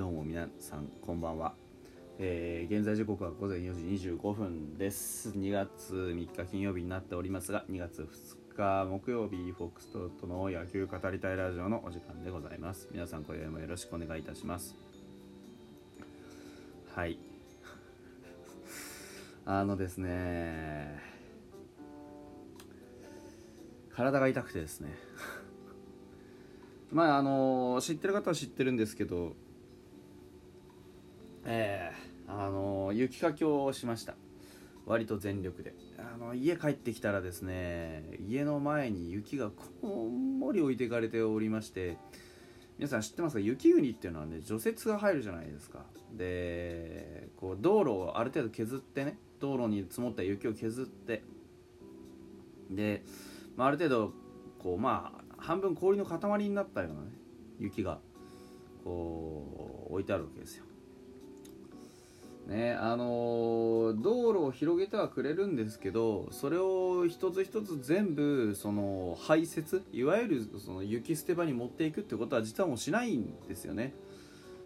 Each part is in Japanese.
どうも皆さんこんばんは、えー現在時刻は午前4時25分です。2月3日金曜日になっておりますが2月2日木曜日フォックストロットの野球語りたいラジオのお時間でございます。皆さん今宵もよろしくお願いいたします。はい。あのですね体が痛くてですね。まああの知ってる方は知ってるんですけどえー、あの雪かきをしました。割と全力で。あの家帰ってきたらですね家の前に雪がこんもり置いていかれておりまして皆さん知ってますか？雪国っていうのはね除雪が入るじゃないですか。でこう道路をある程度削ってね道路に積もった雪を削ってで、まあ、ある程度こうまあ半分氷の塊になったようなね雪がこう置いてあるわけですよ。ね。あの道路を広げてはくれるんですけどそれを一つ一つ全部その排雪いわゆるその雪捨て場に持っていくってことは実はもうしないんですよね。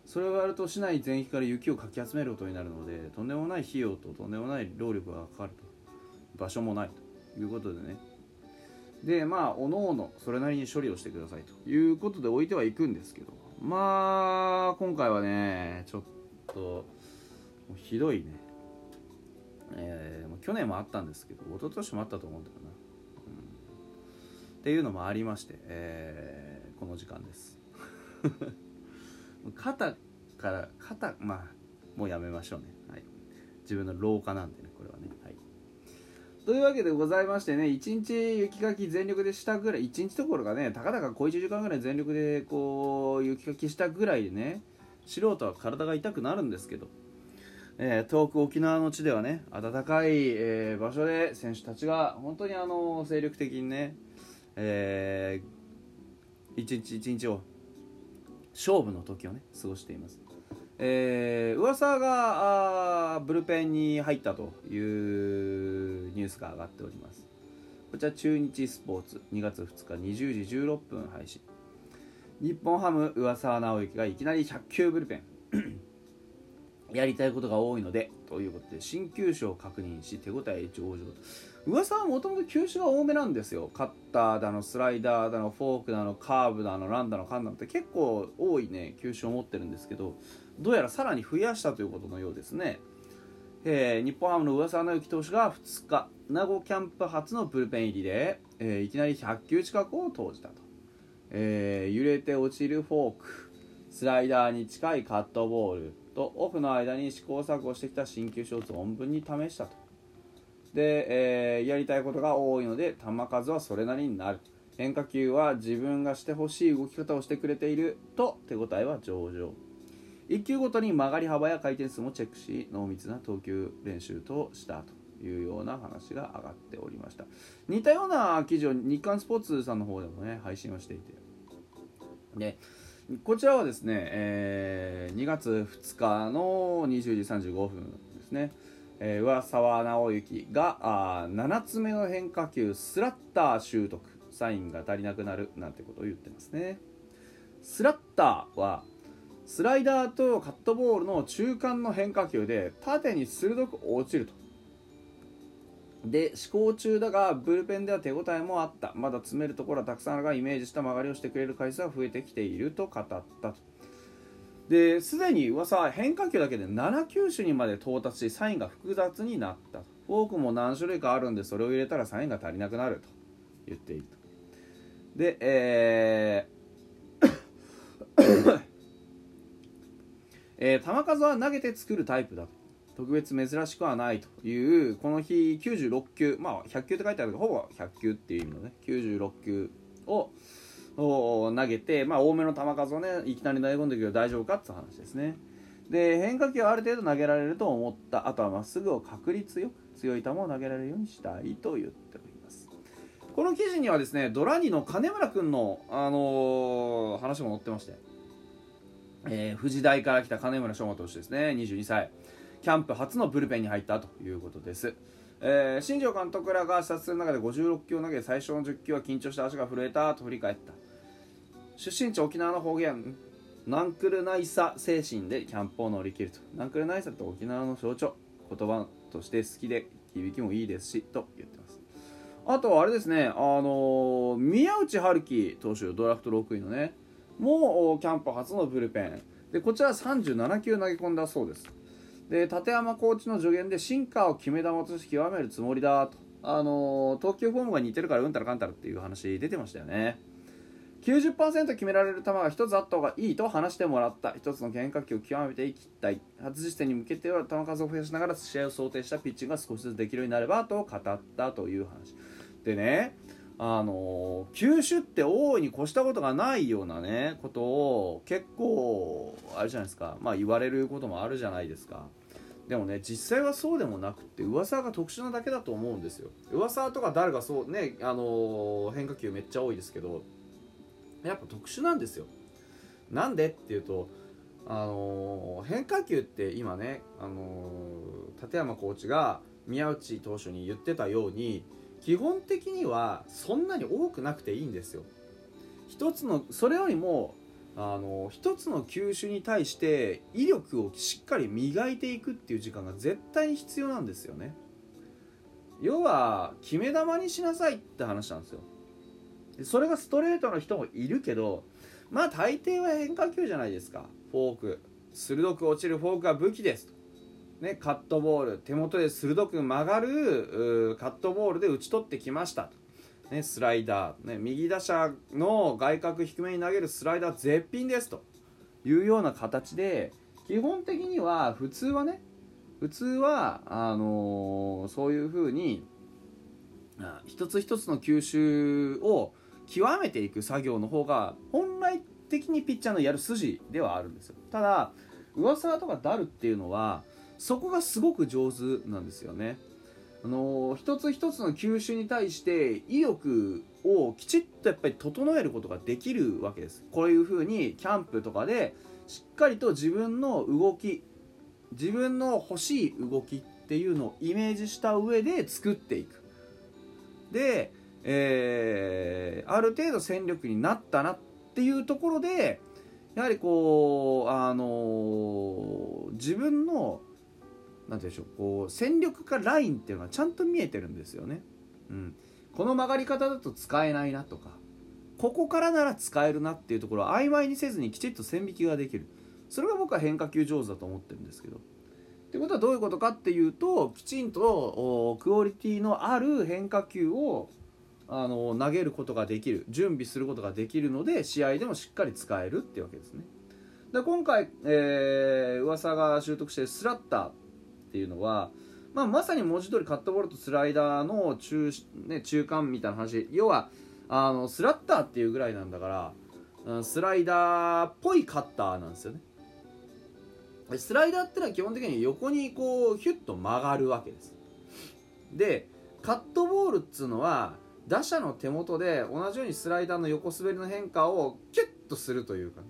それをやると市内全域から雪をかき集めることになるのでとんでもない費用ととんでもない労力がかかると。場所もないということでね。でまあおのおのそれなりに処理をしてくださいということで置いてはいくんですけど。まあ今回はねちょっともうひどいね、えー去年もあったんですけど一昨年もあったと思うんだよな、うん、っていうのもありまして、えーこの時間です。肩から肩まあもうやめましょうね、はい、自分の老化なんでねこれはね。はい。というわけでございましてね一日雪かき全力でしたぐらい一日どころかねたかだか小1時間ぐらい全力でこう雪かきしたぐらいでね素人は体が痛くなるんですけどえー遠く沖縄の地ではね暖かい、えー場所で選手たちが本当にあの精力的にね、えー一日一日を勝負の時をね過ごしています、えー噂があブルペンに入ったというニュースが上がっております。こちら中日スポーツ2月2日20時16分配信。日本ハム上沢直之がいきなり100球ブルペン。やりたいことが多いのでということで新球種を確認し手応え上々と噂はもともと球種が多めなんですよ。カッターだのスライダーだのフォークだのカーブだのランだのカンだのって結構多いね球種を持ってるんですけどどうやらさらに増やしたということのようですね、えー日本ハムの上沢直之投手が2日名護キャンプ初のブルペン入りで、えーいきなり100球近くを投じたと、えー揺れて落ちるフォーク。スライダーに近いカットボールとオフの間に試行錯誤してきた新球種を存分に試したと。で、えーやりたいことが多いので球数はそれなりになる。変化球は自分がしてほしい動き方をしてくれていると手応えは上々。1球ごとに曲がり幅や回転数もチェックし濃密な投球練習としたというような話が上がっておりました。似たような記事を日刊スポーツさんの方でもね配信をしていて。でこちらはですね、えー2月2日の20時35分ですね、えー上沢直之があ7つ目の変化球スラッター習得サインが足りなくなるなんてことを言ってますね。スラッターはスライダーとカットボールの中間の変化球で縦に鋭く落ちると。で試行中だがブルペンでは手応えもあった。まだ詰めるところはたくさんあるがイメージした曲がりをしてくれる回数は増えてきていると語ったと。ですでに噂は変化球だけで7球種にまで到達しサインが複雑になった。フォークも何種類かあるんでそれを入れたらサインが足りなくなると言っていると。でえー えー球数は投げて作るタイプだと。特別珍しくはないというこの日96球まあ100球って書いてあるけどほぼ100球っていう意味のね96球を投げて、まあ、多めの球数をねいきなり投げ込んでくるけど大丈夫かっていう話ですね。で変化球はある程度投げられると思った。あとはまっすぐを確率よく強い球を投げられるようにしたいと言っております。この記事にはですねドラニの金村君の、あのー話も載ってまして、えー富士大から来た金村翔馬投手ですね。22歳。キャンプ初のブルペンに入ったということです、えー新庄監督らが視察する中で56球を投げ最初の10球は緊張して足が震えたと振り返った。出身地沖縄の方言ナンクルナイサ精神でキャンプを乗り切ると。ナンクルナイサって沖縄の象徴言葉として好きで響きもいいですしと言ってます。あとあれですねあの宮内春樹投手ドラフト6位のねもうキャンプ初のブルペン。でこちら37球投げ込んだそうです。で立山コーチの助言でシンカーを決め球として極めるつもりだと。あの投球フォームが似てるからうんたらかんたらっていう話出てましたよね。90%決められる球が1つあった方がいいと話してもらった。1つの変化球を極めていきたい。初実戦に向けては球数を増やしながら試合を想定したピッチングが少しずつできるようになればと語ったという話。でねあの球種って大いに越したことがないようなねことを結構あれじゃないですか。まあ言われることもあるじゃないですか。でもね実際はそうでもなくって噂が特殊なだけだと思うんですよ。噂とか誰がそうねあの変化球めっちゃ多いですけどやっぱ特殊なんですよ。なんでっていうとあの変化球って今ね、あの立山コーチが宮内投手に言ってたように基本的にはそんなに多くなくていいんですよ。一つのそれよりもあの一つの球種に対して威力をしっかり磨いていくっていう時間が絶対に必要なんですよね。要は決め球にしなさいって話なんですよ。それがストレートの人もいるけどまあ大抵は変化球じゃないですか。フォーク。鋭く落ちるフォークが武器ですと。ね、カットボール手元で鋭く曲がるカットボールで打ち取ってきました。ね、スライダー、ね、右打者の外角低めに投げるスライダー絶品ですと。いうような形で基本的には普通はね普通はあのー、そういうふうに一つ一つの球種を極めていく作業の方が本来的にピッチャーのやる筋ではあるんですよ。ただ上沢とかダルっていうのはそこがすごく上手なんですよね。あの一つ一つの球種に対して威力をきちっとやっぱり整えることができるわけです。こういうふうにキャンプとかでしっかりと自分の動き自分の欲しい動きっていうのをイメージした上で作っていく。で、えー、ある程度戦力になったなっていうところでやはりこうあのー、自分のなんて言うんでしょうこう戦力化ラインっていうのはちゃんと見えてるんですよね、うん、この曲がり方だと使えないなとかここからなら使えるなっていうところを曖昧にせずにきちっと線引きができる。それが僕は変化球上手だと思ってるんですけど。ってことはどういうことかっていうときちんとクオリティのある変化球をあの投げることができる。準備することができるので試合でもしっかり使えるっていうわけですね。で今回、えー、噂が習得してスラッター。っていうのは、まあ、まさに文字通りカットボールとスライダーの中,、ね、中間みたいな話。要はあのスラッターっていうぐらいなんだからスライダーっぽいカッターなんですよね。スライダーってのは基本的に横にこうヒュッと曲がるわけです。でカットボールっつうのは打者の手元で同じようにスライダーの横滑りの変化をキュッとするというか、ね、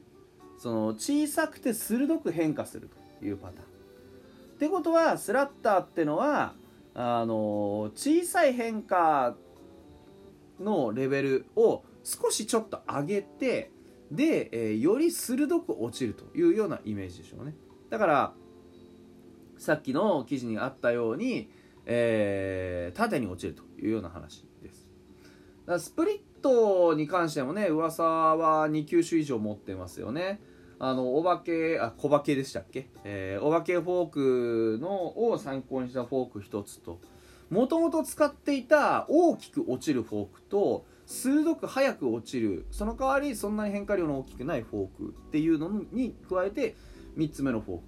その小さくて鋭く変化するというパターン。ってことはスラッターってのはあの小さい変化のレベルを少しちょっと上げてで、えー、より鋭く落ちるというようなイメージでしょうね。だからさっきの記事にあったように、えー、縦に落ちるというような話です。だからスプリットに関してもね噂は2球種以上持ってますよね。あのお化けあ小化けでしたっけ、えー、お化けフォークのを参考にしたフォーク1つともともと使っていた大きく落ちるフォークと鋭く速く落ちるその代わりそんなに変化量の大きくないフォークっていうのに加えて3つ目のフォーク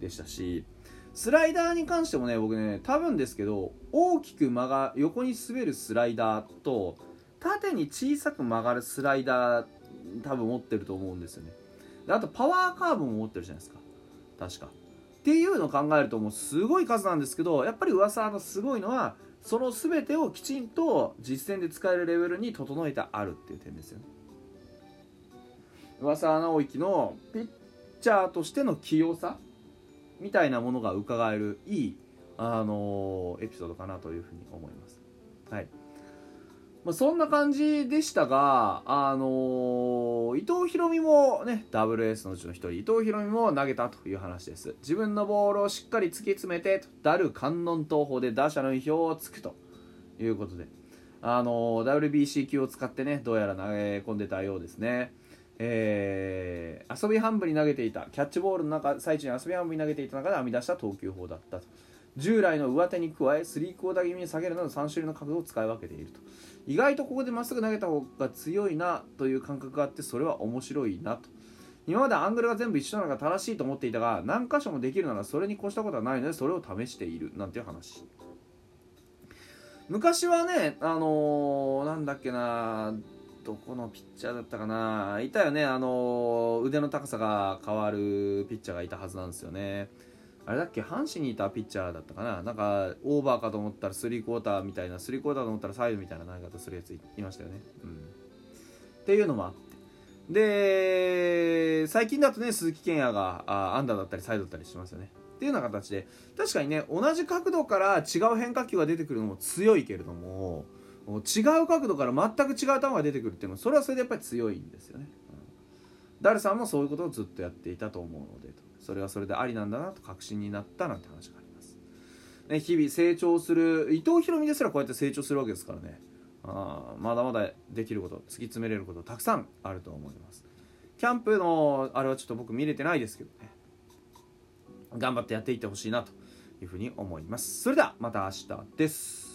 でしたしスライダーに関してもね僕ね多分ですけど大きく曲が横に滑るスライダーと縦に小さく曲がるスライダー多分持ってると思うんですよね。であとパワーカーブも持ってるじゃないですか。確か。っていうのを考えるともうすごい数なんですけどやっぱり噂のすごいのはその全てをきちんと実践で使えるレベルに整えてあるっていう点ですよね。噂直之のピッチャーとしての器用さみたいなものが伺えるいい、あのー、エピソードかなというふうに思います。はい。まあ、そんな感じでしたが、あのー、伊藤博美もね、ダブルエースのうちの一人、伊藤博美も投げたという話です。自分のボールをしっかり突き詰めて、ダル観音東方で打者の意表をつくということで、あのー、WBC 球を使ってね、どうやら投げ込んでたようですね。えー、遊び半分に投げていた、キャッチボールの中最中に遊び半分に投げていた中で編み出した投球法だったと。従来の上手に加え、スリークォーター気味に下げるなど3種類の角度を使い分けていると。意外とここでまっすぐ投げた方が強いなという感覚があってそれは面白いなと。今までアングルが全部一緒なのが正しいと思っていたが何箇所もできるならそれに越したことはないのでそれを試しているなんていう話。昔はねあのー、なんだっけなどこのピッチャーだったかな。いたよねあのー、腕の高さが変わるピッチャーがいたはずなんですよね。あれだっけ阪神にいたピッチャーだったかな？なんかオーバーかと思ったらスリークォーターみたいなスリークォーターと思ったらサイドみたいな投げ方するやついましたよね、うん、っていうのもあって。で最近だとね鈴木健也があアンダーだったりサイドだったりしますよね。っていうような形で確かにね同じ角度から違う変化球が出てくるのも強いけれども違う角度から全く違う球が出てくるっていうのはそれはそれでやっぱり強いんですよね、うん、ダルさんもそういうことをずっとやっていたと思うのでと。それはそれでありなんだなと確信になったなんて話があります、ね、日々成長する伊藤博美ですらこうやって成長するわけですからね。あまだまだできること突き詰めれることたくさんあると思います。キャンプのあれはちょっと僕見れてないですけどね。頑張ってやっていってほしいなというふうに思います。それではまた明日です。